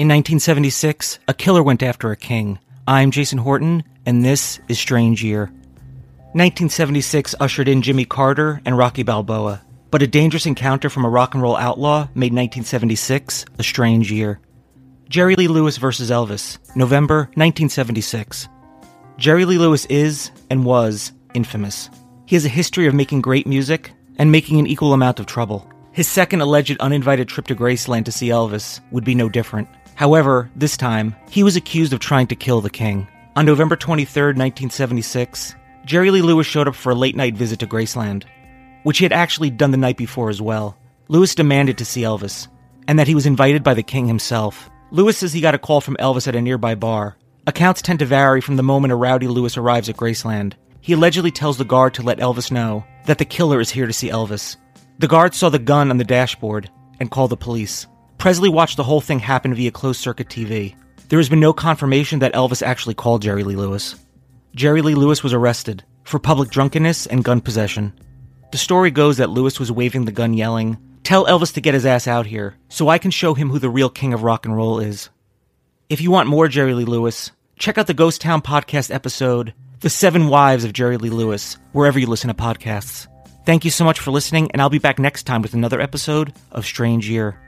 In 1976, a killer went after a king. I'm Jason Horton, and this is Strange Year. 1976 ushered in Jimmy Carter and Rocky Balboa, but a dangerous encounter from a rock and roll outlaw made 1976 a strange year. Jerry Lee Lewis versus Elvis, November 1976. Jerry Lee Lewis is, and was, infamous. He has a history of making great music and making an equal amount of trouble. His second alleged uninvited trip to Graceland to see Elvis would be no different. However, this time, he was accused of trying to kill the king. On November 23, 1976, Jerry Lee Lewis showed up for a late night visit to Graceland, which he had actually done the night before as well. Lewis demanded to see Elvis, and that he was invited by the king himself. Lewis says he got a call from Elvis at a nearby bar. Accounts tend to vary from the moment a rowdy Lewis arrives at Graceland. He allegedly tells the guard to let Elvis know that the killer is here to see Elvis. The guard saw the gun on the dashboard and called the police. Presley watched the whole thing happen via closed circuit TV. There has been no confirmation that Elvis actually called Jerry Lee Lewis. Jerry Lee Lewis was arrested for public drunkenness and gun possession. The story goes that Lewis was waving the gun, yelling, Tell Elvis to get his ass out here so I can show him who the real king of rock and roll is. If you want more Jerry Lee Lewis, check out the Ghost Town podcast episode, The Seven Wives of Jerry Lee Lewis, wherever you listen to podcasts. Thank you so much for listening, and I'll be back next time with another episode of Strange Year.